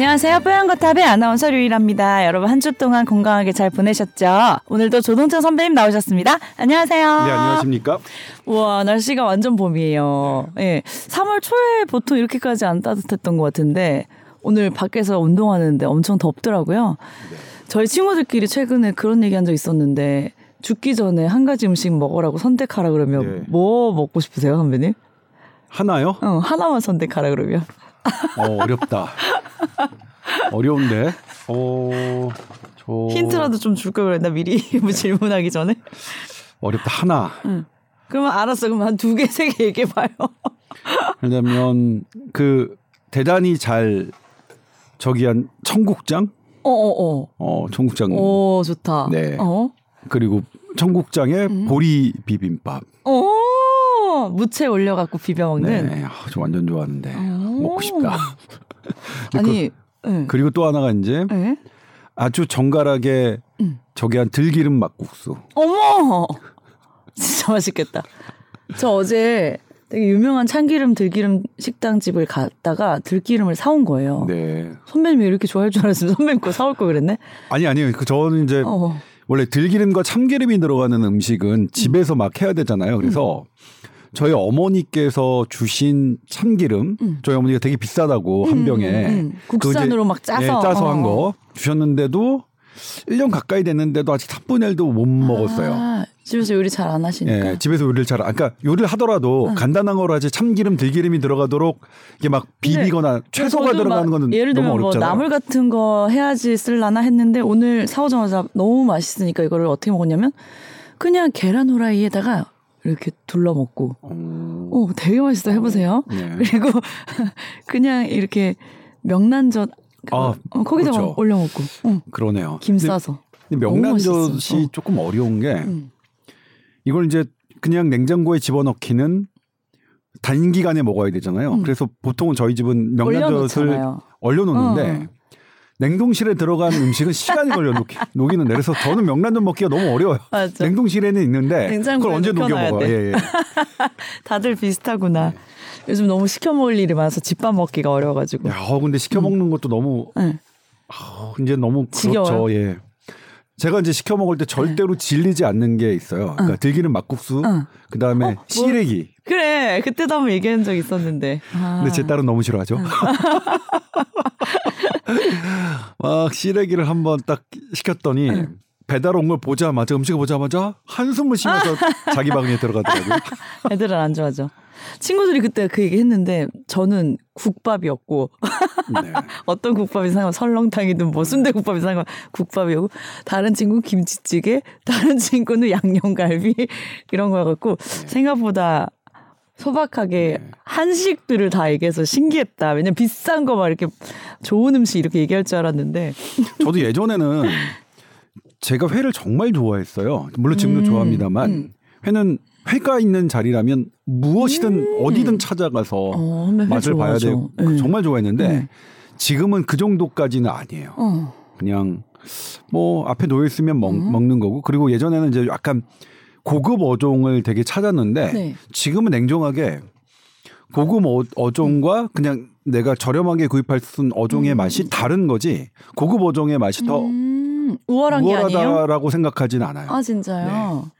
안녕하세요. 뽀얀거탑의 아나운서 류일합니다. 여러분 한 주 동안 건강하게 잘 보내셨죠? 오늘도 조동찬 선배님 나오셨습니다. 안녕하세요. 네, 안녕하십니까? 우와, 날씨가 완전 봄이에요. 예. 네. 3월 초에 보통 이렇게까지 안 따뜻했던 것 같은데 오늘 밖에서 운동하는데 엄청 덥더라고요. 네. 저희 친구들끼리 최근에 그런 얘기 한 적 있었는데 죽기 전에 한 가지 음식 먹으라고 선택하라 그러면 네. 뭐 먹고 싶으세요, 선배님? 하나요? 어, 하나만 선택하라 그러면. 어, 어렵다. 어려운데. 어, 저... 힌트라도 좀 줄걸 그랬나 미리 뭐 질문하기 전에. 어렵다 하나. 응. 그러면 알았어. 그럼 한 두 개, 세 개 얘기해 봐요. 왜냐면 그 대단히 잘 저기 한 청국장. 어 어 어. 어, 어. 어, 청국장. 오 좋다. 네. 어? 그리고 청국장에 음. 보리 비빔밥. 오 무채 올려갖고 비벼 먹는. 네, 아, 저 완전 좋아하는데 먹고 싶다. 아니 그, 네. 그리고 또 하나가 이제 네? 아주 정갈하게 음. 저기 한 들기름 막국수. 어머, 진짜 맛있겠다. 저 어제 되게 유명한 참기름 들기름 식당 집을 갔다가 들기름을 사온 거예요. 네. 선배님이 이렇게 좋아할 줄 알았으면 선배님 거 사올 걸 그랬네. 아니 아니요. 그 저는 이제 어. 원래 들기름과 참기름이 들어가는 음식은 집에서 음. 막 해야 되잖아요. 그래서 음. 저희 어머니께서 주신 참기름 음. 저희 어머니가 되게 비싸다고 한 음, 병에 음, 음. 국산으로 막 짜서 네, 짜서 어. 한거 주셨는데도 1년 가까이 됐는데도 아직 3분의 1도 못 먹었어요. 아, 집에서 요리 잘 안 하시니까. 네, 집에서 요리를 잘, 그러니까 요리를 하더라도 응. 간단한 거로 하지 참기름, 들기름이 들어가도록 이게 막 비비거나 채소가 들어가는 거는 예를 들면 너무 어렵잖아요. 뭐 나물 같은 거 해야지 쓸라나 했는데 오늘 사오자마자 너무 맛있으니까 이거를 어떻게 먹었냐면 그냥 계란 후라이에다가 이렇게 둘러 먹고, 음. 오, 되게 맛있어 해보세요. 네. 그리고 그냥 이렇게 명란젓 아, 어, 거기다가 그렇죠. 올려 먹고, 어. 그러네요. 김 싸서. 근데 명란젓이 어. 조금 어려운 게 음. 이걸 이제 그냥 냉장고에 집어넣기는 단기간에 먹어야 되잖아요. 음. 그래서 보통은 저희 집은 명란젓을 얼려놓는데 어. 냉동실에 들어간 음식은 시간이 걸려 녹기, 녹이는 데 그래서 저는 명란젓 먹기가 너무 어려워요. 맞아. 냉동실에는 있는데 그걸 언제 녹여 먹어요? 예, 예. 다들 비슷하구나. 네. 요즘 너무 시켜 먹을 일이 많아서 집밥 먹기가 어려워가지고. 야, 근데 시켜 먹는 음. 것도 너무 네. 아, 이제 너무 지겨워요? 그렇죠. 예. 제가 이제 시켜 먹을 때 절대로 네. 질리지 않는 게 있어요. 그러니까 어. 들기름 막국수, 어. 그 다음에 어, 뭐, 시래기. 그래, 그때도 한번 얘기한 적 있었는데. 아. 근데 제 딸은 너무 싫어하죠. 막 시래기를 한번 딱 시켰더니 응. 배달 온 걸 보자마자 음식을 보자마자 한숨을 쉬면서 자기 방에 들어가더라고요. 애들은 안 좋아하죠. 친구들이 그때 그 얘기 했는데 저는 국밥이었고 네. 어떤 국밥이 상관 설렁탕이든 뭐 순대국밥이 상관 국밥이었고 다른 친구 는 김치찌개 다른 친구는 양념갈비 이런 거여갖고 네. 생각보다 소박하게 네. 한식들을 다 얘기해서 신기했다. 왜냐면 비싼 거 막 이렇게 좋은 음식 이렇게 얘기할 줄 알았는데. 저도 예전에는 제가 회를 정말 좋아했어요. 물론 지금도 음, 좋아합니다만 음. 회는 회가 있는 자리라면 무엇이든 음. 어디든 찾아가서 어, 맛을 봐야 되고 네. 정말 좋아했는데 네. 지금은 그 정도까지는 아니에요. 어. 그냥 뭐 앞에 놓여 있으면 먹, 음. 먹는 거고 그리고 예전에는 이제 약간 고급 어종을 되게 찾았는데 네. 지금은 냉정하게 고급 어, 종과 그냥 내가 저렴하게 구입할 수 있는 어종의 음. 맛이 다른 거지 고급 어종의 맛이 더 음. 우월한 우월하다라고 생각하지는 않아요. 아 진짜요?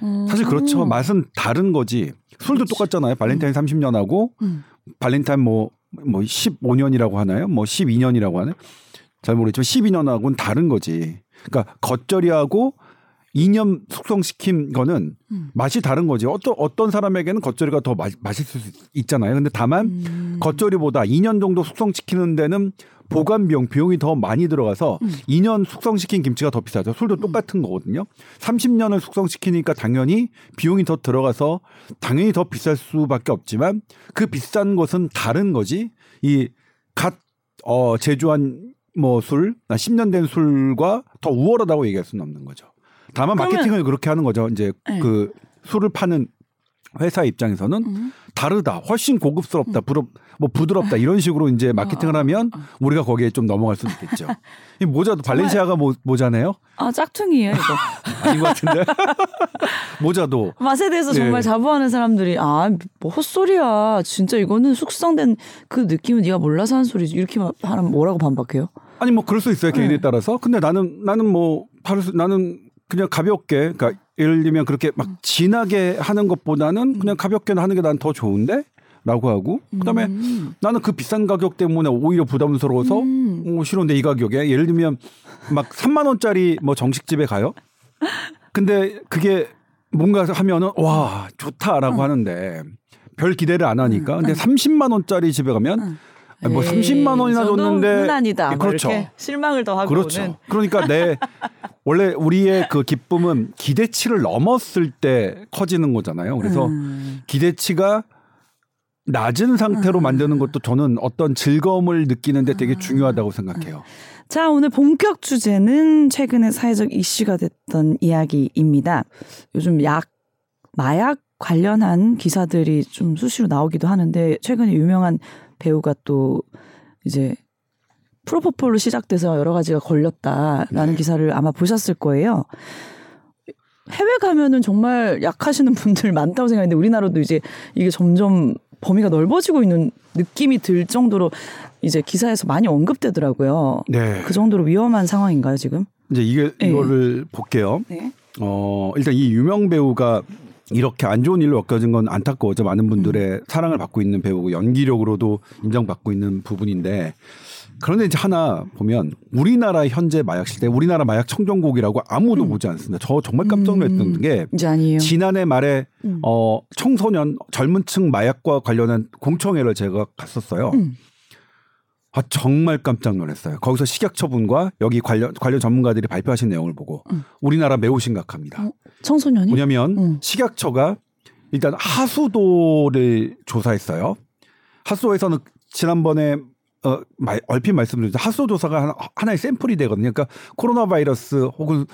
네. 음. 사실 그렇죠. 맛은 다른 거지. 술도 그렇지. 똑같잖아요. 발렌타인 30년하고 음. 발렌타인 뭐뭐 뭐 15년이라고 뭐 하나요? 뭐 12년이라고 하나요? 잘 모르겠지만 12년하고는 다른 거지. 그러니까 겉절이하고 이념 숙성시킨 거는 음. 맛이 다른 거지. 어떤 어떤 사람에게는 겉절이가 더 마, 맛있을 수 있잖아요. 근데 다만 음. 겉절이보다 2년 정도 숙성시키는 데는 보관 비용 비용이 더 많이 들어가서 음. 2년 숙성시킨 김치가 더 비싸죠. 술도 음. 똑같은 거거든요. 30년을 숙성시키니까 당연히 비용이 더 들어가서 당연히 더 비쌀 수밖에 없지만 그 비싼 것은 다른 거지. 이갓 어, 제조한 뭐 술, 10년 된 술과 더 우월하다고 얘기할 수는 없는 거죠. 다만 마케팅을 그렇게 하는 거죠. 이제 네. 그 술을 파는 회사 입장에서는 음. 다르다, 훨씬 고급스럽다, 부럽, 뭐 부드럽다 이런 식으로 이제 마케팅을 어, 어, 하면 어. 우리가 거기에 좀 넘어갈 수 있겠죠. 이 모자도 발렌시아가 모, 모자네요. 아 짝퉁이에요 이거. 아닌 것 같은데. 모자도. 맛에 대해서 네. 정말 자부하는 사람들이 아 뭐 헛소리야. 진짜 이거는 숙성된 그 느낌은 네가 몰라서 한 소리지. 이렇게 하면 뭐라고 반박해요? 아니 뭐 그럴 수 있어요 개인에 네. 따라서. 근데 나는 나는 뭐 나는 그냥 가볍게 그러니까 예를 들면 그렇게 막 진하게 하는 것보다는 그냥 가볍게 하는 게 난 더 좋은데 라고 하고 그다음에 음. 나는 그 비싼 가격 때문에 오히려 부담스러워서 음. 어, 싫은데 이 가격에 예를 들면 막 3만 원짜리 뭐 정식집에 가요. 근데 그게 뭔가 하면은 와 좋다라고 응. 하는데 별 기대를 안 하니까 근데 응. 30만 원짜리 집에 가면 응. 아니, 뭐 30만 원이나 줬는데 흔한이다. 예, 그렇죠. 실망을 더 하고 그렇죠. 오는. 그러니까 내 원래 우리의 그 기쁨은 기대치를 넘었을 때 커지는 거잖아요. 그래서 음. 기대치가 낮은 상태로 음. 만드는 것도 저는 어떤 즐거움을 느끼는데 되게 아. 중요하다고 생각해요. 자, 오늘 본격 주제는 최근에 사회적 이슈가 됐던 이야기입니다. 요즘 약, 마약 관련한 기사들이 좀 수시로 나오기도 하는데 최근에 유명한 배우가 또 이제 프로포폴로 시작돼서 여러 가지가 걸렸다라는 네. 기사를 아마 보셨을 거예요. 해외 가면은 정말 약하시는 분들 많다고 생각했는데 우리나라도 이제 이게 점점 범위가 넓어지고 있는 느낌이 들 정도로 이제 기사에서 많이 언급되더라고요. 네. 그 정도로 위험한 상황인가요, 지금? 이제 이게 네. 이거를 볼게요. 네. 어, 일단 이 유명 배우가 이렇게 안 좋은 일로 엮여진 건 안타까워져 많은 분들의 음. 사랑을 받고 있는 배우고 연기력으로도 인정받고 있는 부분인데 그런데 이제 하나 보면 우리나라 현재 마약 시대, 우리나라 마약 청정국이라고 아무도 음. 보지 않습니다. 저 정말 깜짝 놀랐던 음. 게 지난해 말에 음. 어 청소년 젊은층 마약과 관련한 공청회를 제가 갔었어요. 음. 아 정말 깜짝 놀랐어요. 거기서 식약 처분과 여기 관련 관련 전문가들이 발표하신 내용을 보고 음. 우리나라 매우 심각합니다. 어, 청소년이 뭐냐면 음. 식약처가 일단 하수도를 조사했어요. 하수도에서는 지난번에 어, 말, 얼핏 말씀드리죠. 하수 조사가 하나, 하나의 샘플이 되거든요. 그러니까 코로나 바이러스 혹은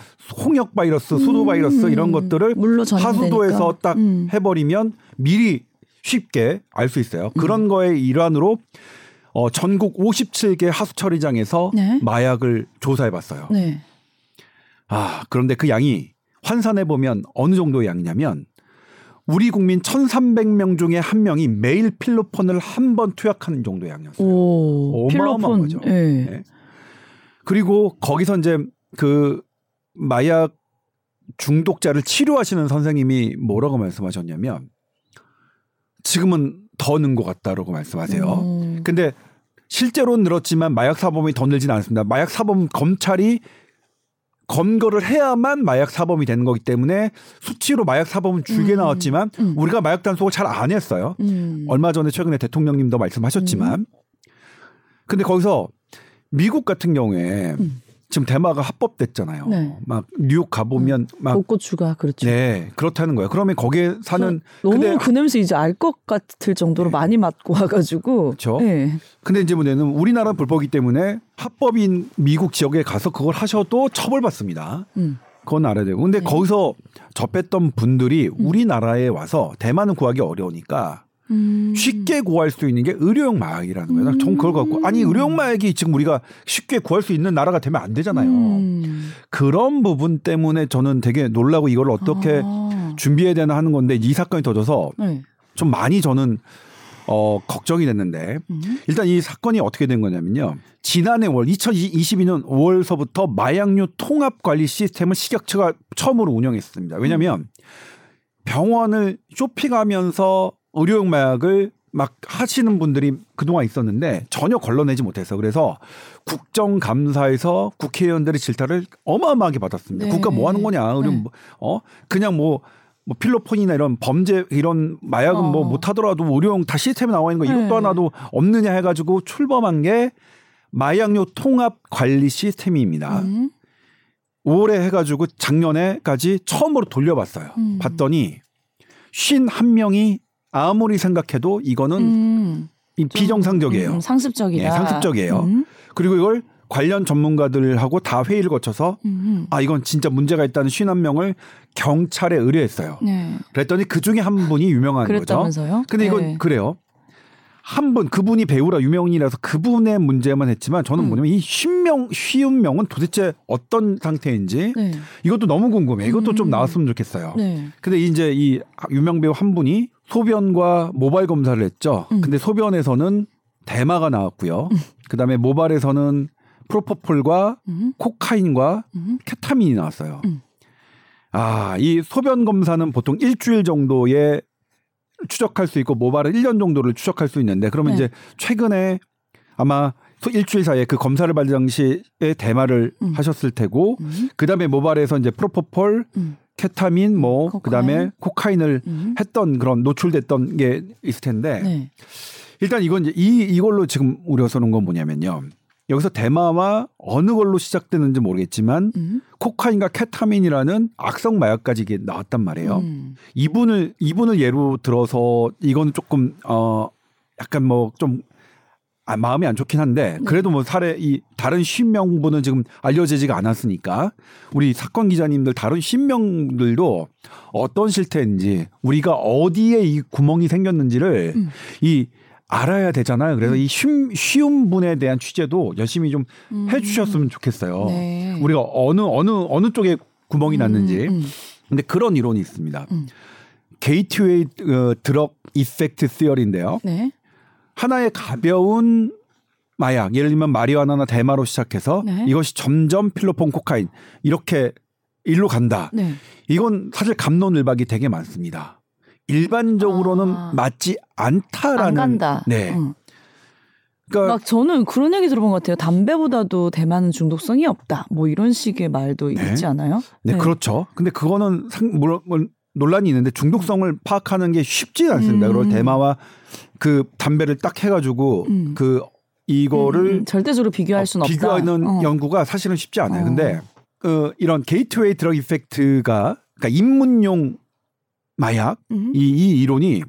홍역 바이러스, 수도 바이러스 음, 이런 것들을 하수도에서 딱 음. 해버리면 미리 쉽게 알 수 있어요. 그런 음. 거의 일환으로 어, 전국 57개 하수 처리장에서 네. 마약을 조사해 봤어요. 네. 아, 그런데 그 양이 환산해 보면 어느 정도의 양이냐면 우리 국민 1,300명 중에 한 명이 매일 필로폰을 한 번 투약하는 정도의 양이었어요. 오, 어마어마한 거죠. 네. 네. 그리고 거기서 이제 그 마약 중독자를 치료하시는 선생님이 뭐라고 말씀하셨냐면 지금은 더 는 것 같다라고 말씀하세요. 음. 근데 실제로 늘었지만 마약 사범이 더 늘진 않습니다. 마약 사범 검찰이 검거를 해야만 마약 사범이 되는 거기 때문에 수치로 마약 사범은 줄게 음. 나왔지만 음. 우리가 마약 단속을 잘 안 했어요. 음. 얼마 전에 최근에 대통령님도 말씀하셨지만 음. 근데 거기서 미국 같은 경우에 음. 지금 대마가 합법됐잖아요. 네. 막 뉴욕 가보면 음. 막 복고추가 그렇죠. 네, 그렇다는 거예요. 그러면 거기에 사는 너무 근데, 그 냄새 이제 알 것 같을 정도로 네. 많이 맡고 와가지고. 그렇죠. 네. 근데 이제 문제는 우리나라 불법이기 때문에 합법인 미국 지역에 가서 그걸 하셔도 처벌받습니다. 음. 그건 알아야 되고. 근데 네. 거기서 접했던 분들이 음. 우리나라에 와서 대만은 구하기 어려우니까 음. 쉽게 구할 수 있는 게 의료용 마약이라는 거예요. 음. 전 그걸 갖고 아니 의료용 마약이 지금 우리가 쉽게 구할 수 있는 나라가 되면 안 되잖아요. 음. 그런 부분 때문에 저는 되게 놀라고 이걸 어떻게 아. 준비해야 되나 하는 건데 이 사건이 터져서 네. 좀 많이 저는 어 걱정이 됐는데 음. 일단 이 사건이 어떻게 된 거냐면요. 지난해 월 2022년 5월서부터 마약류 통합 관리 시스템을 식약처가 처음으로 운영했습니다. 왜냐하면 음. 병원을 쇼핑하면서 의료용 마약을 막 하시는 분들이 그동안 있었는데 전혀 걸러내지 못해서 그래서 국정감사에서 국회의원들의 질타를 어마어마하게 받았습니다. 네. 국가 뭐 하는 거냐? 의료 네. 뭐, 어 그냥 뭐, 뭐 필로폰이나 이런 범죄 이런 마약은 뭐 어. 뭐 못하더라도 의료용 다 시스템에 나와 있는 거 이것도 네. 하나도 없느냐 해가지고 출범한 게 마약류 통합 관리 시스템입니다. 음. 5월에 해가지고 작년에까지 처음으로 돌려봤어요. 음. 봤더니 51명이 아무리 생각해도 이거는 음, 비정상적이에요. 음, 상습적이다. 네, 상습적이에요. 음. 그리고 이걸 관련 전문가들하고 다 회의를 거쳐서 음흠. 아 이건 진짜 문제가 있다는 51명을 경찰에 의뢰했어요. 네. 그랬더니 그 중에 한 분이 유명한 그랬다면서요? 거죠. 근데 이건 네. 그래요. 한 분 그분이 배우라 유명인이라서 그분의 문제만 했지만 저는 음. 뭐냐면 이 쉰명 쉬운 명은 도대체 어떤 상태인지 네. 이것도 너무 궁금해. 이것도 음. 좀 나왔으면 좋겠어요. 네. 근데 이제 이 유명 배우 한 분이 소변과 모발 검사를 했죠. 음. 근데 소변에서는 대마가 나왔고요. 음. 그다음에 모발에서는 프로포폴과 음. 코카인과 음. 케타민이 나왔어요. 음. 아, 이 소변 검사는 보통 일주일 정도에 추적할 수 있고 모발은 1년 정도를 추적할 수 있는데 그러면 네. 이제 최근에 아마 일주일 사이에 그 검사를 받을 당시에 대마를 음. 하셨을 테고 음. 그다음에 모발에서 이제 프로포폴 음. 케타민 뭐 코카인. 그다음에 코카인을 음. 했던 그런 노출됐던 게 있을 텐데 네. 일단 이건 이제 이 이걸로 지금 우려가 서는 건 뭐냐면요. 여기서 대마와 어느 걸로 시작되는지 모르겠지만 음. 코카인과 케타민이라는 악성 마약까지 이게 나왔단 말이에요. 음. 이분을 이분을 예로 들어서 이거는 조금 어 약간 뭐 좀 아, 마음이 안 좋긴 한데 네. 그래도 뭐 사례 이 다른 신명분은 지금 알려지지가 않았으니까 우리 사건 기자님들 다른 신명들도 어떤 실태인지 우리가 어디에 이 구멍이 생겼는지를 음. 이 알아야 되잖아요. 그래서 음. 이 쉬운, 쉬운 분에 대한 취재도 열심히 좀 음. 해주셨으면 좋겠어요. 네. 우리가 어느 어느 어느 쪽에 구멍이 났는지. 음, 음. 근데 그런 이론이 있습니다. 음. 게이트웨이 어, drug effect theory인데요. 네. 하나의 가벼운 마약, 예를 들면 마리화나나 대마로 시작해서 네. 이것이 점점 필로폰 코카인 이렇게 일로 간다. 네. 이건 사실 갑론을박이 되게 많습니다. 일반적으로는 아. 맞지 않다라는. 네. 응. 그러니까 막 저는 그런 얘기 들어본 것 같아요. 담배보다도 대마는 중독성이 없다. 뭐 이런 식의 말도 네. 있지 않아요? 네, 네, 그렇죠. 근데 그거는 상, 물론 논란이 있는데 중독성을 파악하는 게 쉽지 않습니다. 음. 그리고 대마와 그 담배를 딱 해가지고 음. 그 이거를 음, 음. 절대적으로 비교할 어, 수는 없다. 비교하는 어. 연구가 사실은 쉽지 않아요. 어. 근데 그 이런 gateway drug effect가 그러니까 입문용 마약 음. 이, 이 이론이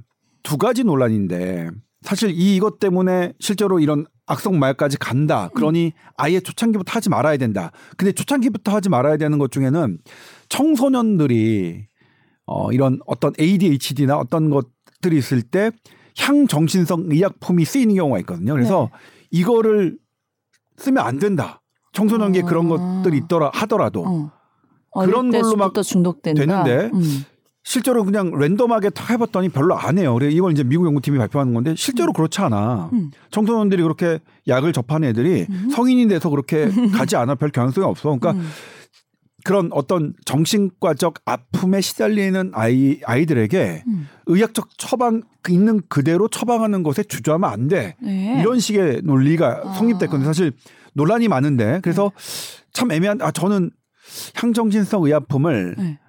두 가지 논란인데 사실 이 이것 때문에 실제로 이런 악성 마약까지 간다. 그러니 아예 초창기부터 하지 말아야 된다. 근데 초창기부터 하지 말아야 되는 것 중에는 청소년들이 어 이런 어떤 ADHD나 어떤 것들이 있을 때 향정신성 의약품이 쓰이는 경우가 있거든요. 그래서 네. 이거를 쓰면 안 된다. 청소년기에 어. 그런 것들이 있더라 하더라도 어. 그런 걸로 막 중독된다. 되는데 음. 실제로 그냥 랜덤하게 다 해봤더니 별로 안 해요. 그래 이걸 이제 미국 연구팀이 발표하는 건데 실제로 음. 그렇지 않아. 음. 청소년들이 그렇게 약을 접하는 애들이 음. 성인이 돼서 그렇게 가지 않아 별 경향성이 없어. 그러니까 음. 그런 어떤 정신과적 아픔에 시달리는 아이 아이들에게 음. 의학적 처방 있는 그대로 처방하는 것에 주저하면 안 돼. 네. 이런 식의 논리가 아. 성립됐거든요. 사실 논란이 많은데 그래서 네. 참 애매한. 아 저는 향정신성 의약품을 네.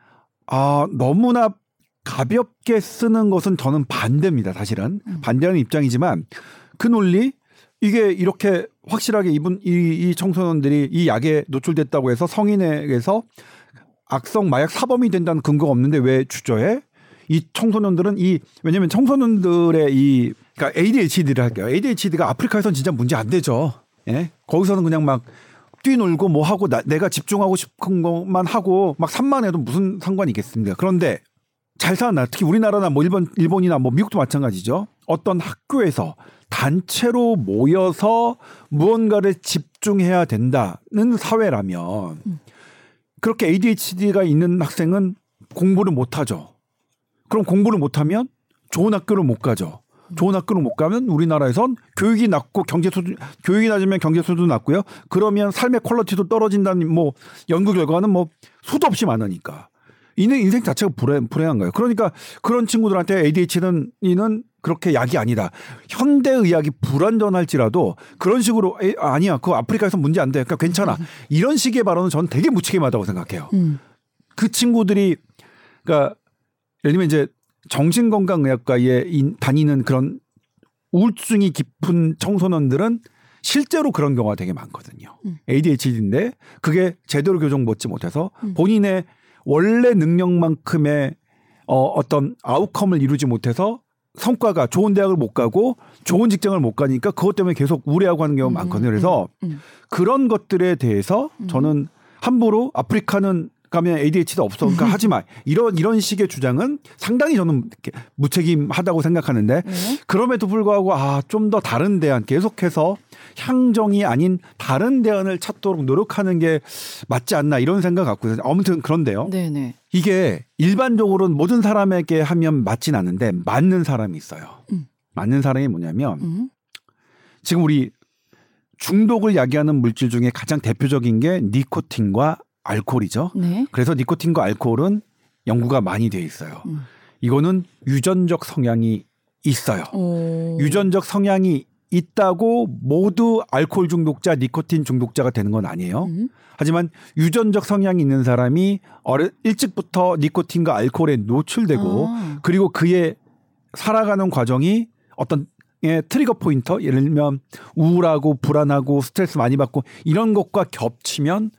아 너무나 가볍게 쓰는 것은 저는 반대입니다. 사실은 음. 반대하는 입장이지만 그 논리 이게 이렇게 확실하게 이분 이, 이 청소년들이 이 약에 노출됐다고 해서 성인에게서 악성 마약 사범이 된다는 근거가 없는데 왜 주저해? 이 청소년들은 이 왜냐면 청소년들의 이 그러니까 ADHD를 할게요. ADHD가 아프리카에서는 진짜 문제 안 되죠. 예? 거기서는 그냥 막 뛰놀고 뭐 하고 나, 내가 집중하고 싶은 것만 하고 막 산만해도 무슨 상관이 있겠습니까? 그런데 잘 사나 특히 우리나라나 뭐 일본 일본이나 뭐 미국도 마찬가지죠. 어떤 학교에서 단체로 모여서 무언가를 집중해야 된다는 사회라면 음. 그렇게 ADHD가 있는 학생은 공부를 못 하죠. 그럼 공부를 못 하면 좋은 학교를 못 가죠. 좋은 학교를 못 가면 우리나라에선 교육이 낮고 경제 수준 교육이 낮으면 경제 수준도 낮고요. 그러면 삶의 퀄리티도 떨어진다는 뭐 연구 결과는 뭐 수도 없이 많으니까. 이는 인생 자체가 불행, 불행한 거예요. 그러니까 그런 친구들한테 ADHD는 이는 그렇게 약이 아니다. 현대 의학이 불완전할지라도 그런 식으로 에, 아니야. 그거 아프리카에서 문제 안 돼. 그러니까 괜찮아. 이런 식의 발언은 저는 되게 무책임하다고 생각해요. 음. 그 친구들이 그러니까 예를 들면 이제 정신건강의학과에 다니는 그런 우울증이 깊은 청소년들은 실제로 그런 경우가 되게 많거든요. 음. ADHD인데 그게 제대로 교정 받지 못해서 음. 본인의 원래 능력만큼의 어, 어떤 아웃컴을 이루지 못해서 성과가 좋은 대학을 못 가고 좋은 직장을 못 가니까 그것 때문에 계속 우려하고 하는 경우가 음, 많거든요. 그래서 음, 음. 그런 것들에 대해서 저는 함부로 아프리카는 가면 ADHD 없어 그러니까 하지 마 이런 이런 식의 주장은 상당히 저는 무책임하다고 생각하는데 네. 그럼에도 불구하고 아 좀 더 다른 대안 계속해서 향정이 아닌 다른 대안을 찾도록 노력하는 게 맞지 않나 이런 생각 갖고 있어요. 아무튼 그런데요. 네네. 이게 일반적으로는 모든 사람에게 하면 맞진 않는데 맞는 사람이 있어요. 음. 맞는 사람이 뭐냐면 음. 지금 우리 중독을 야기하는 물질 중에 가장 대표적인 게 니코틴과 알코올이죠. 네. 그래서 니코틴과 알코올은 연구가 많이 돼 있어요. 음. 이거는 유전적 성향이 있어요. 오. 유전적 성향이 있다고 모두 알코올 중독자, 니코틴 중독자가 되는 건 아니에요. 음. 하지만 유전적 성향이 있는 사람이 어려 일찍부터 니코틴과 알코올에 노출되고 아. 그리고 그의 살아가는 과정이 어떤 예, 트리거 포인터 예를 들면 우울하고 불안하고 스트레스 많이 받고 이런 것과 겹치면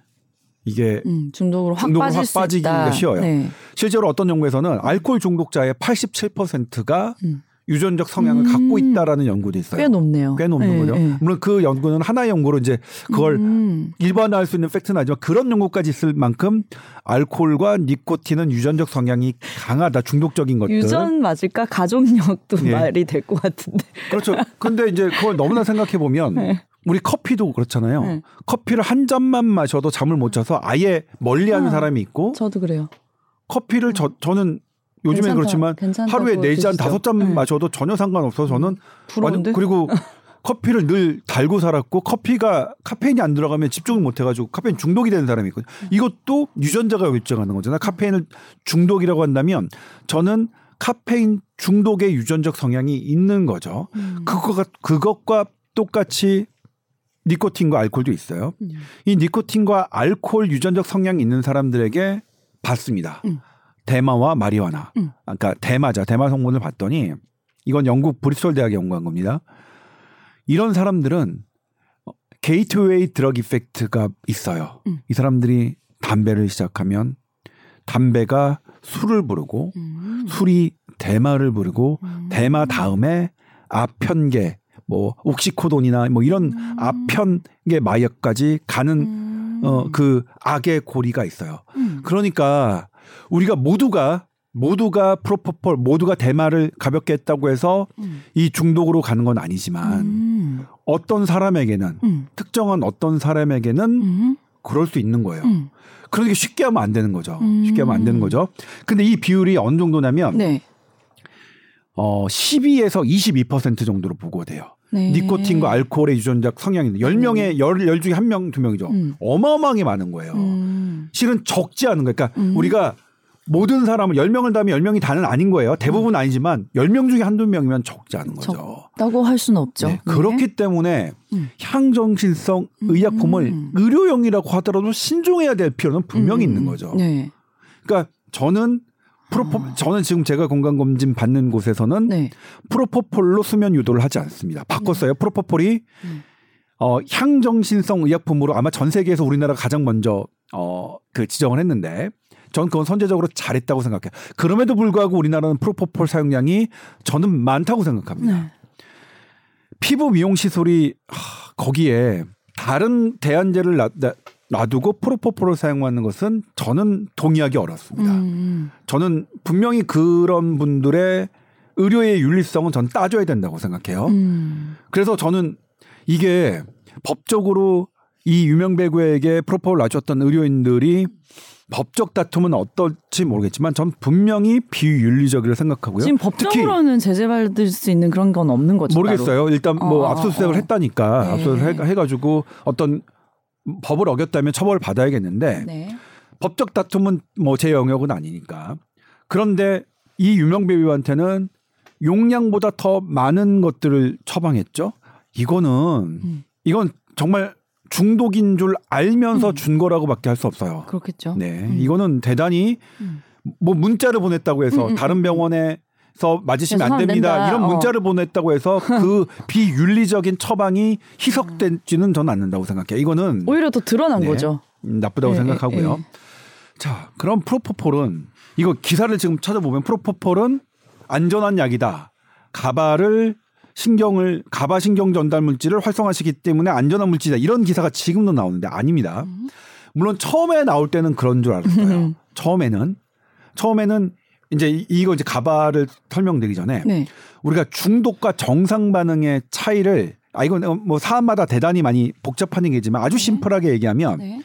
이게 음, 중독으로 확 중독으로 빠질 확수 빠지기가 있다. 쉬워요. 네. 실제로 어떤 연구에서는 알코올 중독자의 87%가 음. 유전적 성향을 음. 갖고 있다라는 연구도 있어요. 꽤 높네요. 꽤 높은 네, 거죠. 네. 물론 그 연구는 하나의 연구로 이제 그걸 음. 일반화할 수 있는 팩트는 아니지만 그런 연구까지 있을 만큼 알코올과 니코틴은 유전적 성향이 강하다 중독적인 것들. 유전 맞을까 가족력도 예. 말이 될 것 같은데. 그렇죠. 근데 이제 그걸 너무나 생각해 보면 네. 우리 커피도 그렇잖아요. 네. 커피를 한 잔만 마셔도 잠을 못 자서 아예 멀리하는 아, 사람이 있고 저도 그래요. 커피를 저 저는 요즘엔 괜찮다- 그렇지만 괜찮다고 하루에 네 잔? 다섯 잔 네. 마셔도 전혀 상관없어서 저는? 완전- 그리고 커피를 늘 달고 살았고 커피가 카페인이 안 들어가면 집중을 못 해가지고 카페인 중독이 되는 사람이 있거든요. 이것도 유전자가 결정하는 거잖아요. 카페인을 중독이라고 한다면 저는 카페인 중독의 유전적 성향이 있는 거죠. 음. 그거가 그것과 똑같이 니코틴과 알코올도 있어요. 음. 이 니코틴과 알코올 유전적 성향이 있는 사람들에게 봤습니다. 음. 대마와 마리화나. 음. 그러니까 대마자, 대마 성분을 봤더니 이건 영국 브리스톨 대학이 연구한 겁니다. 이런 사람들은 gateway drug effect가 있어요. 음. 이 사람들이 담배를 시작하면 담배가 술을 부르고 음. 술이 대마를 부르고 음. 대마 다음에 아편계 뭐 옥시코돈이나 뭐 이런 음. 아편계 마약까지 가는 음. 어그 악의 고리가 있어요. 음. 그러니까 우리가 모두가 모두가 프로포폴 모두가 대마를 가볍게 했다고 해서 음. 이 중독으로 가는 건 아니지만 음. 어떤 사람에게는 음. 특정한 어떤 사람에게는 음. 그럴 수 있는 거예요. 음. 그러니까 쉽게 하면 안 되는 거죠. 음. 쉽게 하면 안 되는 거죠. 근데 이 비율이 어느 정도냐면 네. 어 12에서 22% 정도로 보고 돼요. 네. 니코틴과 알코올의 유전적 성향이 있는 10명에 열, 열 중에 한 명, 두 명이죠. 음. 어마어마하게 많은 거예요. 음. 실은 적지 않은 거예요. 그러니까 음. 우리가 모든 사람을 10명을 다면 10명이 다는 아닌 거예요. 대부분 아니지만 10명 중에 한두 명이면 적지 않은 거죠. 적다고 할 수는 없죠. 네, 그렇기 때문에 음. 향정신성 음. 의약품을 의료용이라고 하더라도 신중해야 될 필요는 분명히 음. 있는 거죠. 네. 그러니까 저는 프로포 저는 지금 제가 건강 검진 받는 곳에서는 네. 프로포폴로 수면 유도를 하지 않습니다. 바꿨어요. 프로포폴이 음. 어, 향정신성 의약품으로 아마 전 세계에서 우리나라가 가장 먼저 어, 그 지정을 했는데 전 그건 선제적으로 잘했다고 생각해요. 그럼에도 불구하고 우리나라는 프로포폴 사용량이 저는 많다고 생각합니다. 네. 피부 미용 시술이 하, 거기에 다른 대안제를 놔, 놔- 놔두고 프로포폴을 사용하는 것은 저는 동의하기 어렵습니다. 음. 저는 분명히 그런 분들의 의료의 윤리성은 전 따져야 된다고 생각해요. 음. 그래서 저는 이게 법적으로 이 유명 배구에게 프로포를 놔줬던 의료인들이 법적 다툼은 어떨지 모르겠지만 전 분명히 비윤리적이라고 생각하고요. 지금 법적으로는 제재받을 수 있는 그런 건 없는 거죠. 모르겠어요. 일단 뭐 어, 어, 압수수색을 어. 했다니까 네. 압수수색 해- 해가지고 어떤 법을 어겼다면 처벌을 받아야겠는데. 네. 법적 다툼은 뭐 제 영역은 아니니까. 그런데 이 유명 배우한테는 용량보다 더 많은 것들을 처방했죠. 이거는 음. 이건 정말 중독인 줄 알면서 음. 준 거라고밖에 할 수 없어요. 그렇겠죠. 네, 음. 이거는 대단히 음. 뭐 문자를 보냈다고 해서 음, 음, 다른 음. 병원에 서 맞으시면 안 그래서 안 됩니다. 이런 어. 문자를 보냈다고 해서 그 비윤리적인 처방이 희석되지는 저는 않는다고 생각해요. 이거는 오히려 더 드러난 네. 거죠. 음, 나쁘다고 예, 생각하고요. 예, 예. 자, 그럼 프로포폴은 이거 기사를 지금 찾아보면 프로포폴은 안전한 약이다. 가바를 신경을 가바 신경 전달 물질을 활성화시키기 때문에 안전한 물질이다 이런 기사가 지금도 나오는데 아닙니다. 물론 처음에 나올 때는 그런 줄 알았어요. 처음에는 처음에는 이제 이거 이제 가바를 설명드리기 전에 네. 우리가 중독과 정상 반응의 차이를 아 이건 뭐 사람마다 대단히 많이 복잡한 얘기지만 아주 네. 심플하게 얘기하면 네.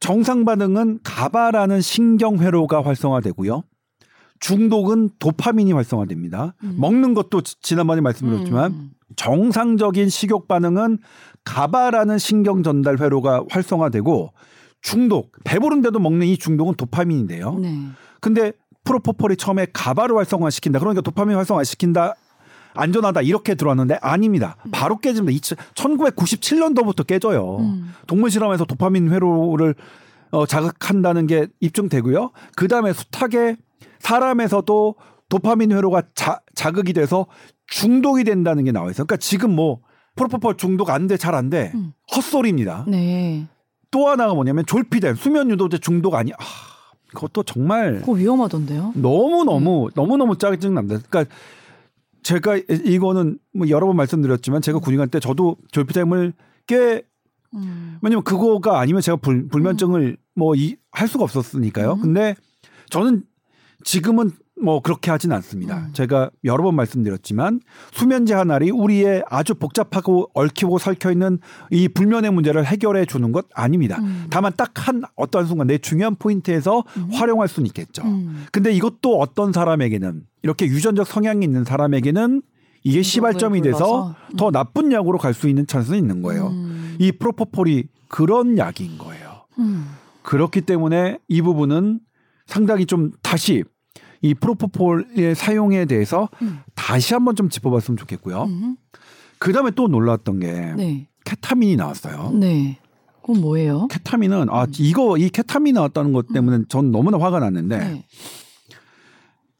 정상 반응은 가바라는 신경 회로가 활성화되고요. 중독은 도파민이 활성화됩니다. 음. 먹는 것도 지난번에 말씀드렸지만 음. 정상적인 식욕 반응은 가바라는 신경 전달 회로가 활성화되고 중독 배부른데도 먹는 이 중독은 도파민인데요. 네. 근데 프로포폴이 처음에 가바를 활성화시킨다. 그러니까 도파민 활성화시킨다. 안전하다 이렇게 들어왔는데 아닙니다. 음. 바로 깨집니다. 1997년도부터 깨져요. 음. 동물 실험에서 도파민 회로를 어, 자극한다는 게 입증되고요. 그 다음에 숱하게 사람에서도 도파민 회로가 자, 자극이 돼서 중독이 된다는 게 나와 있어요. 그러니까 지금 뭐 프로포폴 중독 안 돼, 잘 안 돼. 음. 헛소리입니다. 네. 또 하나가 뭐냐면 졸피뎀, 수면 유도제 중독 아니, 아, 그것도 정말. 그거 위험하던데요? 너무 너무, 음. 너무 너무 짜증 납니다. 그러니까 제가 이거는 뭐 여러 번 말씀드렸지만 제가 군인할 때 저도 졸피뎀을 꽤 음. 왜냐면 그거가 아니면 제가 불, 불면증을 음. 뭐이 할 수가 없었으니까요. 음. 근데 저는 지금은 뭐 그렇게 하진 않습니다. 음. 제가 여러 번 말씀드렸지만 수면제 하나리 우리의 아주 복잡하고 얽히고 설켜 있는 이 불면의 문제를 해결해 주는 것 아닙니다. 음. 다만 딱 한 어떤 순간 내 중요한 포인트에서 음. 활용할 수는 있겠죠. 음. 근데 이것도 어떤 사람에게는 이렇게 유전적 성향이 있는 사람에게는 이게 시발점이 돼서 더 음. 나쁜 약으로 갈 수 있는 찬스는 있는 거예요. 음. 이 프로포폴이 그런 약인 거예요. 그렇기 때문에 이 부분은 상당히 좀 다시 이 프로포폴의 사용에 대해서 음. 다시 한번 좀 짚어봤으면 좋겠고요. 음. 그 다음에 또 놀랐던 게 네. 케타민이 나왔어요. 네. 그건 뭐예요? 케타민은 아 음. 이거 이 케타민 나왔다는 것 때문에 음. 전 너무나 화가 났는데 네.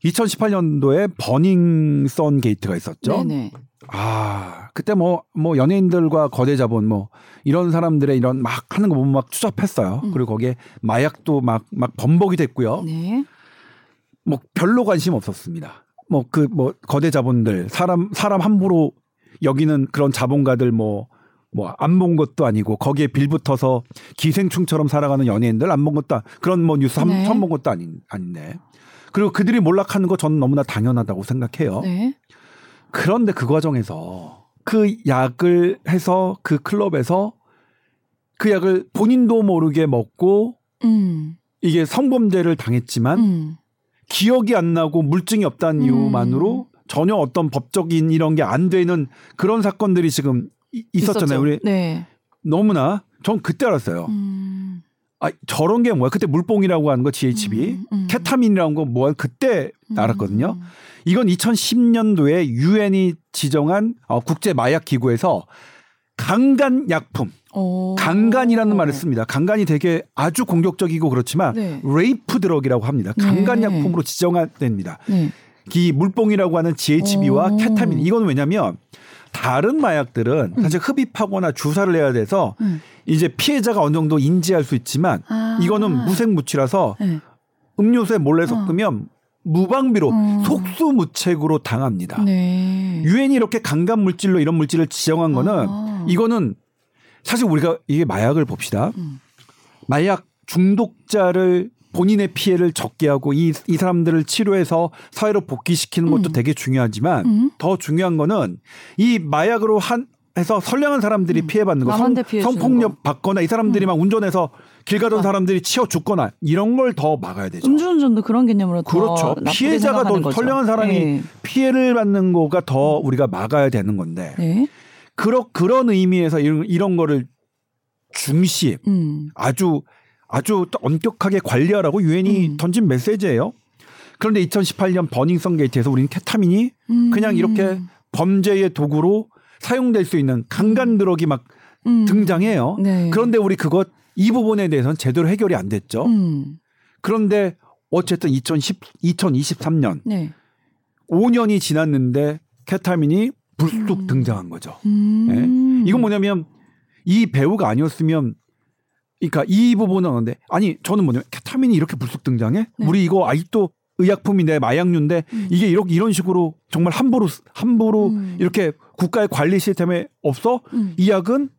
2018년도에 버닝 썬 게이트가 있었죠. 네네. 아 그때 뭐뭐 뭐 연예인들과 거대 자본 뭐 이런 사람들의 이런 막 하는 거 보면 막 추잡했어요. 음. 그리고 거기에 마약도 막막 범벅이 됐고요. 네. 뭐 별로 관심 없었습니다. 뭐 그뭐 그 뭐 거대 자본들 사람 사람 함부로 여기는 그런 자본가들 뭐 뭐 안 본 것도 아니고 거기에 빌붙어서 기생충처럼 살아가는 연예인들 안 본 것도 그런 뭐 뉴스 한, 네. 처음 본 것도 아닌 아닌데 그리고 그들이 몰락하는 거 저는 너무나 당연하다고 생각해요. 네. 그런데 그 과정에서 그 약을 해서 그 클럽에서 그 약을 본인도 모르게 먹고 음. 이게 성범죄를 당했지만 음. 기억이 안 나고 물증이 없다는 음. 이유만으로 전혀 어떤 법적인 이런 게 안 되는 그런 사건들이 지금 있었잖아요. 있었죠. 우리 네. 너무나 전 그때 알았어요. 음. 아 저런 게 뭐야? 그때 물뽕이라고 하는 거 GHB, 음, 음. 케타민이라는 거 뭐야? 그때 음. 알았거든요. 이건 2010년도에 유엔이 지정한 어, 국제 마약 기구에서 강간 약품. 오. 강간이라는 말을 씁니다. 강간이 되게 아주 공격적이고 그렇지만 네. rape drug이라고 합니다. 강간 네. 약품으로 지정됩니다. 네. 이 물뽕이라고 하는 GHB와 오. 케타민 이거는 왜냐면 다른 마약들은 음. 사실 흡입하거나 주사를 해야 돼서 음. 이제 피해자가 어느 정도 인지할 수 있지만 아. 이거는 무색무취라서 네. 음료수에 몰래 어. 섞으면 어. 무방비로 음. 속수무책으로 당합니다. 네. 유엔이 이렇게 강간 물질로 이런 물질을 지정한 거는 아. 이거는 사실 우리가 이게 마약을 봅시다. 음. 마약 중독자를 본인의 피해를 적게 하고 이, 이 사람들을 치료해서 사회로 복귀시키는 것도 음. 되게 중요하지만 음. 더 중요한 거는 이 마약으로 한 해서 선량한 사람들이 음. 피해받는 거, 성, 성폭력 받거나 이 사람들이 음. 막 운전해서 길 가던 아. 사람들이 치어 죽거나 이런 걸 더 막아야 되죠. 음주운전도 그런 개념으로 그렇죠. 피해자가 더 거죠. 선량한 사람이 네. 피해를 받는 거가 더 우리가 막아야 되는 건데 네. 그런 그런 의미에서 이런 이런 거를 중시 음. 아주 아주 엄격하게 관리하라고 유엔이 음. 던진 메시지예요. 그런데 2018년 버닝썬 게이트에서 우리는 케타민이 음. 그냥 이렇게 범죄의 도구로 사용될 수 있는 강간 드럭이 막 음. 등장해요. 네. 그런데 우리 그것 이 부분에 대해서는 제대로 해결이 안 됐죠. 음. 그런데 어쨌든 2010, 2023년 네. 5년이 지났는데 케타민이 불쑥 음. 등장한 거죠. 음. 네? 이건 뭐냐면 이 배우가 아니었으면 그러니까 이 부분은 근데 아니 저는 뭐냐면 케타민이 이렇게 불쑥 등장해? 네. 우리 이거 아직도 의약품인데 마약류인데 음. 이게 이렇게 이런 식으로 정말 함부로 함부로 음. 이렇게 국가의 관리 시스템에 없어 음. 이 약은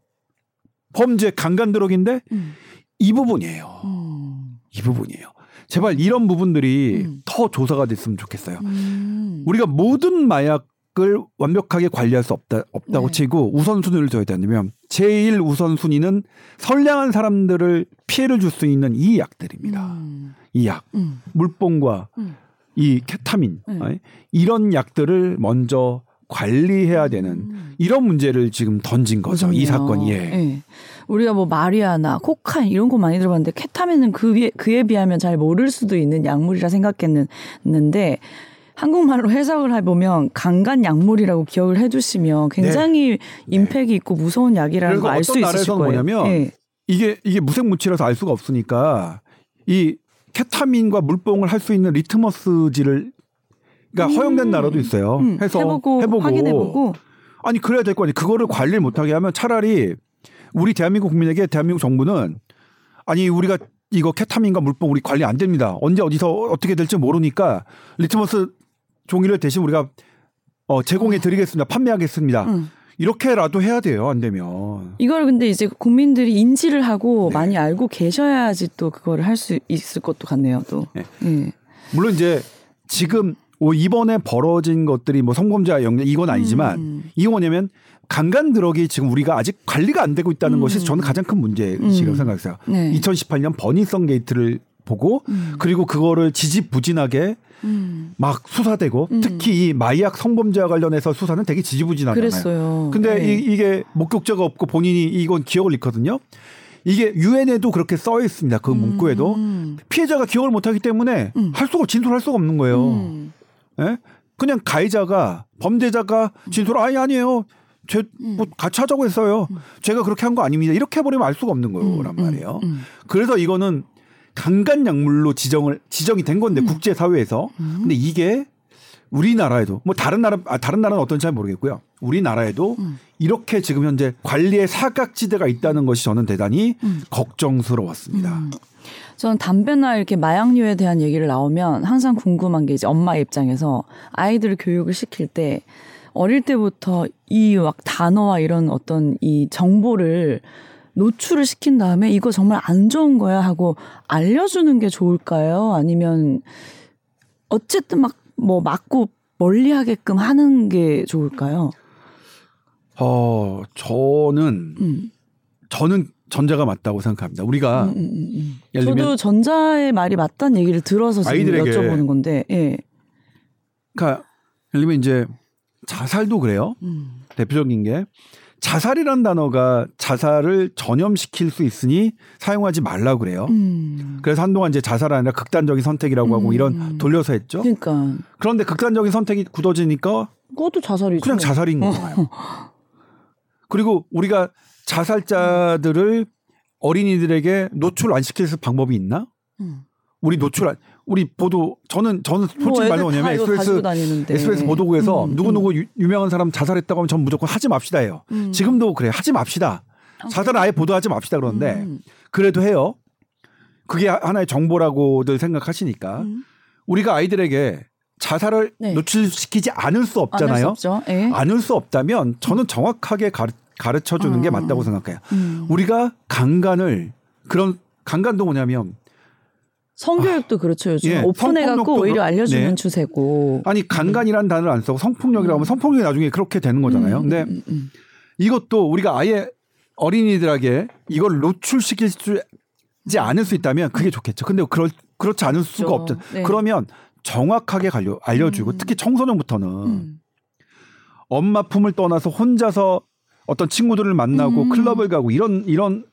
범죄 강간 드럭인데 음. 이 부분이에요. 음. 이 부분이에요. 제발 이런 부분들이 음. 더 조사가 됐으면 좋겠어요. 우리가 모든 마약을 완벽하게 관리할 수 없다 없다고 네. 치고 우선순위를 둬야 된다면 제일 우선순위는 선량한 사람들을 피해를 줄 수 있는 이 약들입니다. 이 약, 음. 물뽕과 음. 이 케타민 네. 이런 약들을 먼저 관리해야 되는 음. 이런 문제를 지금 던진 거죠. 그렇군요. 이 사건이. 예. 네. 우리가 뭐 마리아나 코카인 이런 거 많이 들어봤는데 케타민은 그에, 그에 비하면 잘 모를 수도 있는 약물이라 생각했는데 한국말로 해석을 해보면 강간 약물이라고 기억을 해주시면 굉장히 네. 임팩이 있고 무서운 약이라는 걸 알 수 있으실 거예요. 뭐냐면 네. 이게 이게 무색무취라서 알 수가 없으니까 이 케타민과 물뽕을 할 수 있는 리트머스지를 그러니까 음. 허용된 나라도 있어요. 음. 해서 해보고, 해보고 확인해보고 아니 그래야 될 거 아니에요. 그거를 관리를 못하게 하면 차라리 우리 대한민국 국민에게 대한민국 정부는 아니 우리가 이거 케타민과 물뽕 우리 관리 안 됩니다. 언제 어디서 어떻게 될지 모르니까 리트머스 종이를 대신 우리가 어, 제공해 드리겠습니다. 판매하겠습니다. 음. 이렇게라도 해야 돼요. 안 되면. 이걸 근데 이제 국민들이 인지를 하고 네. 많이 알고 계셔야지 또 그거를 할 수 있을 것도 같네요. 또. 네. 네. 물론 이제 지금 이번에 벌어진 것들이 뭐 성범죄와 영향 이건 아니지만 음. 이건 뭐냐면 강간 드럭이 지금 우리가 아직 관리가 안 되고 있다는 음. 것이 저는 가장 큰 문제의식이라고 음. 생각했어요. 네. 2018년 버니성 게이트를 보고 음. 그리고 그거를 지지부진하게 음. 막 수사되고 음. 특히 이 마약 성범죄와 관련해서 수사는 되게 지지부진하잖아요. 그랬어요. 근데 네. 이, 게 목격자가 없고 본인이 이건 기억을 잃거든요. 이게 유엔에도 그렇게 써 있습니다. 그 문구에도 음. 피해자가 기억을 못하기 때문에 음. 할 수가 진술할 수가 없는 거예요. 예? 그냥 가해자가 범죄자가 진술 아니 아니에요. 제뭐 같이 하자고 했어요. 제가 그렇게 한 거 아닙니다. 이렇게 해버리면 알 수가 없는 거란 말이에요. 그래서 이거는 강간 약물로 지정을 지정이 된 건데 음. 국제 사회에서 음. 근데 이게 우리나라에도 뭐 다른 나라 아, 다른 나라는 어떤지 잘 모르겠고요. 우리나라에도 음. 이렇게 지금 현재 관리의 사각지대가 있다는 것이 저는 대단히 음. 걱정스러웠습니다. 음. 저는 담배나 이렇게 마약류에 대한 얘기를 나오면 항상 궁금한 게 이제 엄마 입장에서 아이들을 교육을 시킬 때 어릴 때부터 이 막 단어와 이런 어떤 이 정보를 노출을 시킨 다음에 이거 정말 안 좋은 거야 하고 알려주는 게 좋을까요? 아니면 어쨌든 막 뭐 맞고 멀리 하게끔 하는 게 좋을까요? 어, 저는, 음. 저는 전자가 맞다고 생각합니다. 우리가. 음, 음, 음, 음. 저도 전자의 말이 맞다는 얘기를 들어서 지금 아이들에게 여쭤보는 건데, 예. 그러니까, 예를 들면 이제 자살도 그래요. 음. 대표적인 게 자살이란 단어가 자살을 전염시킬 수 있으니 사용하지 말라고 그래요. 음. 그래서 한동안 이제 자살 아니라 극단적인 선택이라고 음. 하고 이런 돌려서 했죠. 그러니까. 그런데 극단적인 선택이 굳어지니까 그것도 자살이죠. 그냥 자살인 거예요. 그리고 우리가 자살자들을 어린이들에게 노출 안 시킬 방법이 있나? 음. 우리 노출 안, 우리 보도 저는 저는 솔직히 뭐 말로 뭐냐면 SBS SBS 보도국에서 음, 누구 누구 음. 유명한 사람 자살했다고 하면 전 무조건 하지 맙시다 해요. 음. 지금도 그래 하지 맙시다. 아, 자살을 아예 보도하지 맙시다 그러는데 음. 그래도 해요. 그게 하나의 정보라고들 생각하시니까 음. 우리가 아이들에게 자살을 네. 노출시키지 않을 수 없잖아요. 않을 수, 예. 없다면 저는 정확하게 가르, 가르쳐 주는 아. 게 맞다고 생각해요. 음. 우리가 강간을 그런 강간도 뭐냐면 성교육도 아, 그렇죠. 요즘 예, 오픈해갖고 오히려 알려주는 네. 추세고. 아니 간간이라는 단어를 안 쓰고 성폭력이라고 하면 음. 성폭력이 나중에 그렇게 되는 거잖아요. 음, 근데 음, 음, 이것도 우리가 아예 어린이들에게 이걸 노출시키지 않을 수 있다면 그게 좋겠죠. 근데 그럴 그렇지 않을 그렇죠. 수가 없죠. 네. 그러면 정확하게 알려, 알려주고 음. 특히 청소년부터는 음. 엄마 품을 떠나서 혼자서 어떤 친구들을 만나고 클럽을 가고 이런 이런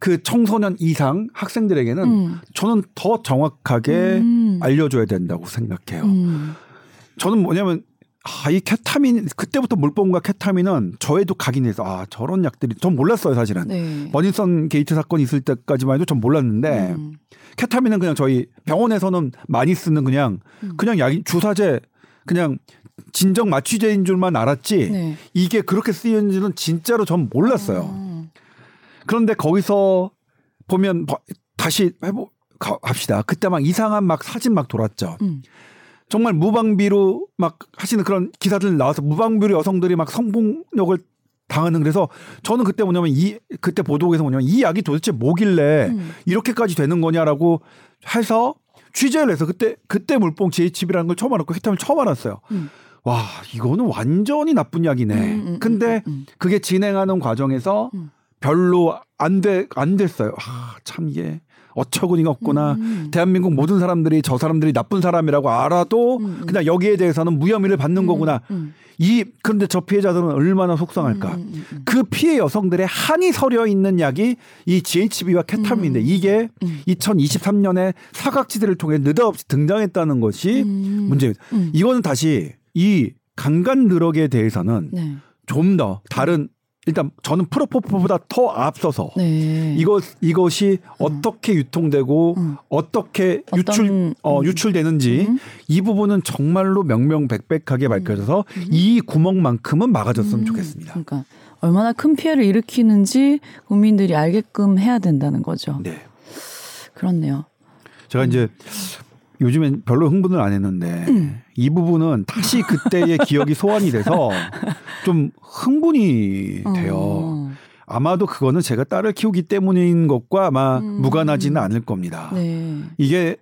그 청소년 이상 학생들에게는 음. 저는 더 정확하게 음. 알려줘야 된다고 생각해요. 음. 저는 뭐냐면 아, 이 케타민 그때부터 물뽕과 케타민은 저에도 각인해서 아 저런 약들이 전 몰랐어요 사실은 네. 버닝썬 게이트 사건 있을 때까지만 해도 전 몰랐는데 음. 케타민은 그냥 저희 병원에서는 많이 쓰는 그냥 음. 그냥 약 주사제 그냥 진정 마취제인 줄만 알았지 네. 이게 그렇게 쓰이는지는 진짜로 전 몰랐어요. 음. 그런데 거기서 보면 다시 해보 합시다. 그때 막 이상한 막 사진 막 돌았죠. 음. 정말 무방비로 막 하시는 그런 기사들 나와서 무방비로 여성들이 막 성폭력을 당하는 그래서 저는 그때 뭐냐면 이 그때 보도국에서 뭐냐면 이 약이 도대체 뭐길래 음. 이렇게까지 되는 거냐라고 해서 취재를 해서 그때 그때 물뽕 GHB라는 걸 처음 알았고 히탐을 처음 알았어요. 음. 와 이거는 완전히 나쁜 약이네. 음, 음, 음 근데 음, 그게 진행하는 과정에서 별로 안돼안 됐어요. 아, 참 이게 어처구니가 없구나. 음. 대한민국 모든 사람들이 저 사람들이 나쁜 사람이라고 알아도 음. 그냥 여기에 대해서는 무혐의를 받는 음. 거구나. 음. 이 그런데 저 피해자들은 얼마나 속상할까. 음, 음, 그 피해 여성들의 한이 서려 있는 약이 이 GHB와 케타민인데 이게 2023년에 사각지대를 통해 느닷없이 등장했다는 것이 문제입니다. 이거는 다시 이 강간 드럭에 대해서는 네. 좀더 다른 일단 저는 프로포폴보다 더 앞서서 네. 이것 이것이 음. 어떻게 유통되고 음. 어떻게 유출 어 음. 유출되는지 음. 이 부분은 정말로 명명백백하게 음. 밝혀져서 음. 이 구멍만큼은 막아줬으면 좋겠습니다. 그러니까 얼마나 큰 피해를 일으키는지 국민들이 알게끔 해야 된다는 거죠. 네. 그렇네요. 제가 이제 요즘엔 별로 흥분을 안 했는데 음. 이 부분은 다시 그때의 기억이 소환이 돼서 좀 흥분이 돼요. 어. 아마도 그거는 제가 딸을 키우기 때문인 것과 아마 음. 무관하지는 않을 겁니다. 네. 이게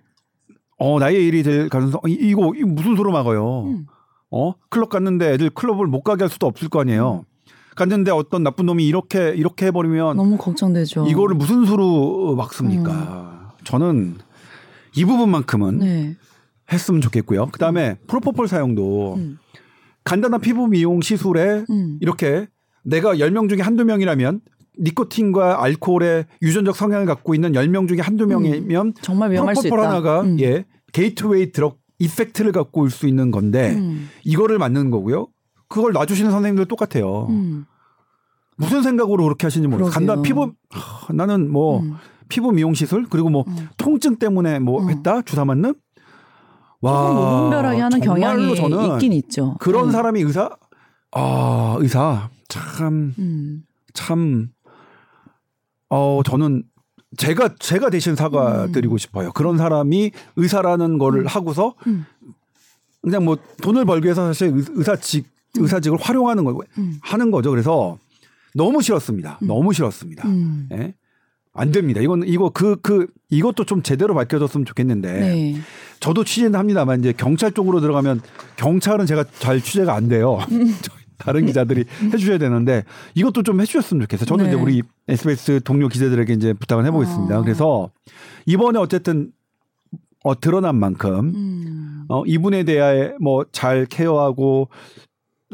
어 나의 일이 될 가능성 이, 이거, 이거 무슨 소로 막아요. 음. 어 클럽 갔는데 애들 클럽을 못 가게 할 수도 없을 거 아니에요. 음. 갔는데 어떤 나쁜 놈이 이렇게 이렇게 해버리면 너무 걱정되죠. 이거를 무슨 수로 막습니까? 음. 저는 이 부분만큼은 네. 했으면 좋겠고요. 그 다음에 프로포폴 사용도 음. 간단한 피부 미용 시술에 음. 이렇게 내가 10명 중에 한두 명이라면 니코틴과 알코올의 유전적 성향을 갖고 있는 10명 중에 한두 음. 명이면 음. 정말 위험할 수 있다. 프로포폴 하나가 음. 예, gateway drug effect를 갖고 올 수 있는 건데 음. 이거를 맞는 거고요. 그걸 놔주시는 선생님들 똑같아요. 무슨 생각으로 그렇게 하시는지 모르겠어요. 간단 피부 하, 나는 뭐 피부 미용 시술 그리고 뭐 음. 통증 때문에 뭐 음. 했다 주사 맞는 와 무분별하게 하는 경향이 저는 있긴 있죠. 그런 음. 사람이 의사 아 의사 참참 음. 참, 어 저는 제가 제가 대신 사과드리고 음. 싶어요. 그런 사람이 의사라는 거를 음. 하고서 그냥 뭐 돈을 벌기 위해서 사실 의사직 의사직을 활용하는 거 하는 거죠. 그래서 너무 싫었습니다. 너무 싫었습니다. 예? 안 됩니다. 이건 이거 그그 그, 이것도 좀 제대로 밝혀졌으면 좋겠는데 네. 저도 취재는 합니다만 이제 경찰 쪽으로 들어가면 경찰은 제가 잘 취재가 안 돼요. 다른 기자들이 해주셔야 되는데 이것도 좀 해주셨으면 좋겠어요. 저는 네. 이제 우리 SBS 동료 기자들에게 이제 부탁을 해보겠습니다. 아. 그래서 이번에 어쨌든 어, 드러난 만큼 음. 어, 이분에 대해 뭐 잘 케어하고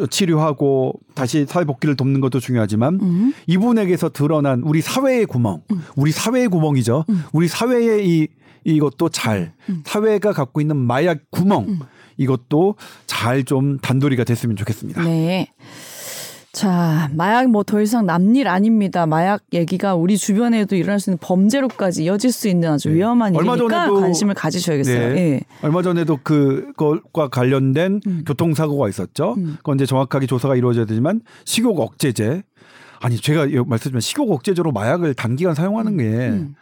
치료하고 다시 사회 복귀를 돕는 것도 중요하지만 음. 이분에게서 드러난 우리 사회의 구멍, 음. 우리 사회의 구멍이죠. 음. 우리 사회의 이 이것도 잘 음. 사회가 갖고 있는 마약 구멍 음. 이것도 잘 좀 단도리가 됐으면 좋겠습니다. 네. 자, 마약 뭐 더 이상 남일 아닙니다. 마약 얘기가 우리 주변에도 일어날 수 있는 범죄로까지 이어질 수 있는 아주 네. 위험한 일이니까 관심을 가지셔야겠어요. 네. 네. 얼마 전에도 그것과 관련된 음. 교통사고가 있었죠. 음. 그건 이제 정확하게 조사가 이루어져야 되지만 식욕 억제제 아니 제가 말씀드리면 식욕 억제제로 마약을 단기간 사용하는 음. 게 음.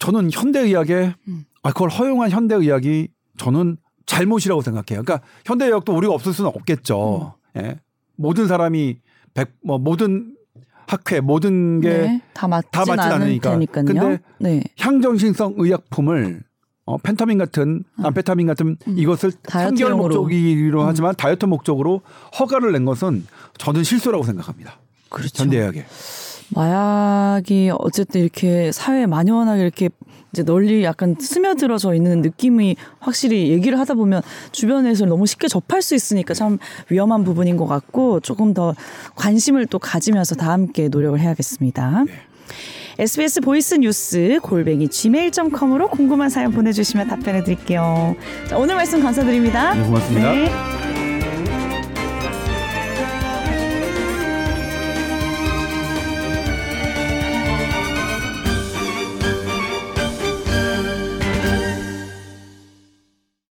저는 현대의학에 음. 아 그걸 허용한 현대의학이 저는 잘못이라고 생각해요. 그러니까 현대의학도 우리가 없을 수는 없겠죠. 음. 예. 모든 사람이 백, 뭐 모든 학회 모든 게다 네, 맞진, 다 맞진 않으니까. 테니까요. 근데 네. 향정신성 의약품을 어, 펜타민 같은 음. 암페타민 같은 음. 이것을 상결 목적으로 음. 하지만 다이어트 목적으로 허가를 낸 것은 저는 실수라고 생각합니다. 그렇죠. 현대의학에. 마약이 어쨌든 이렇게 사회에 만연하게 이렇게 이제 널리 약간 스며들어져 있는 느낌이 확실히 얘기를 하다 보면 주변에서 너무 쉽게 접할 수 있으니까 참 위험한 부분인 것 같고 조금 더 관심을 또 가지면서 다 함께 노력을 해야겠습니다. 네. SBS 보이스 뉴스 골뱅이 gmail.com으로 궁금한 사연 보내주시면 답변해 드릴게요. 자, 오늘 말씀 감사드립니다. 네, 고맙습니다. 네.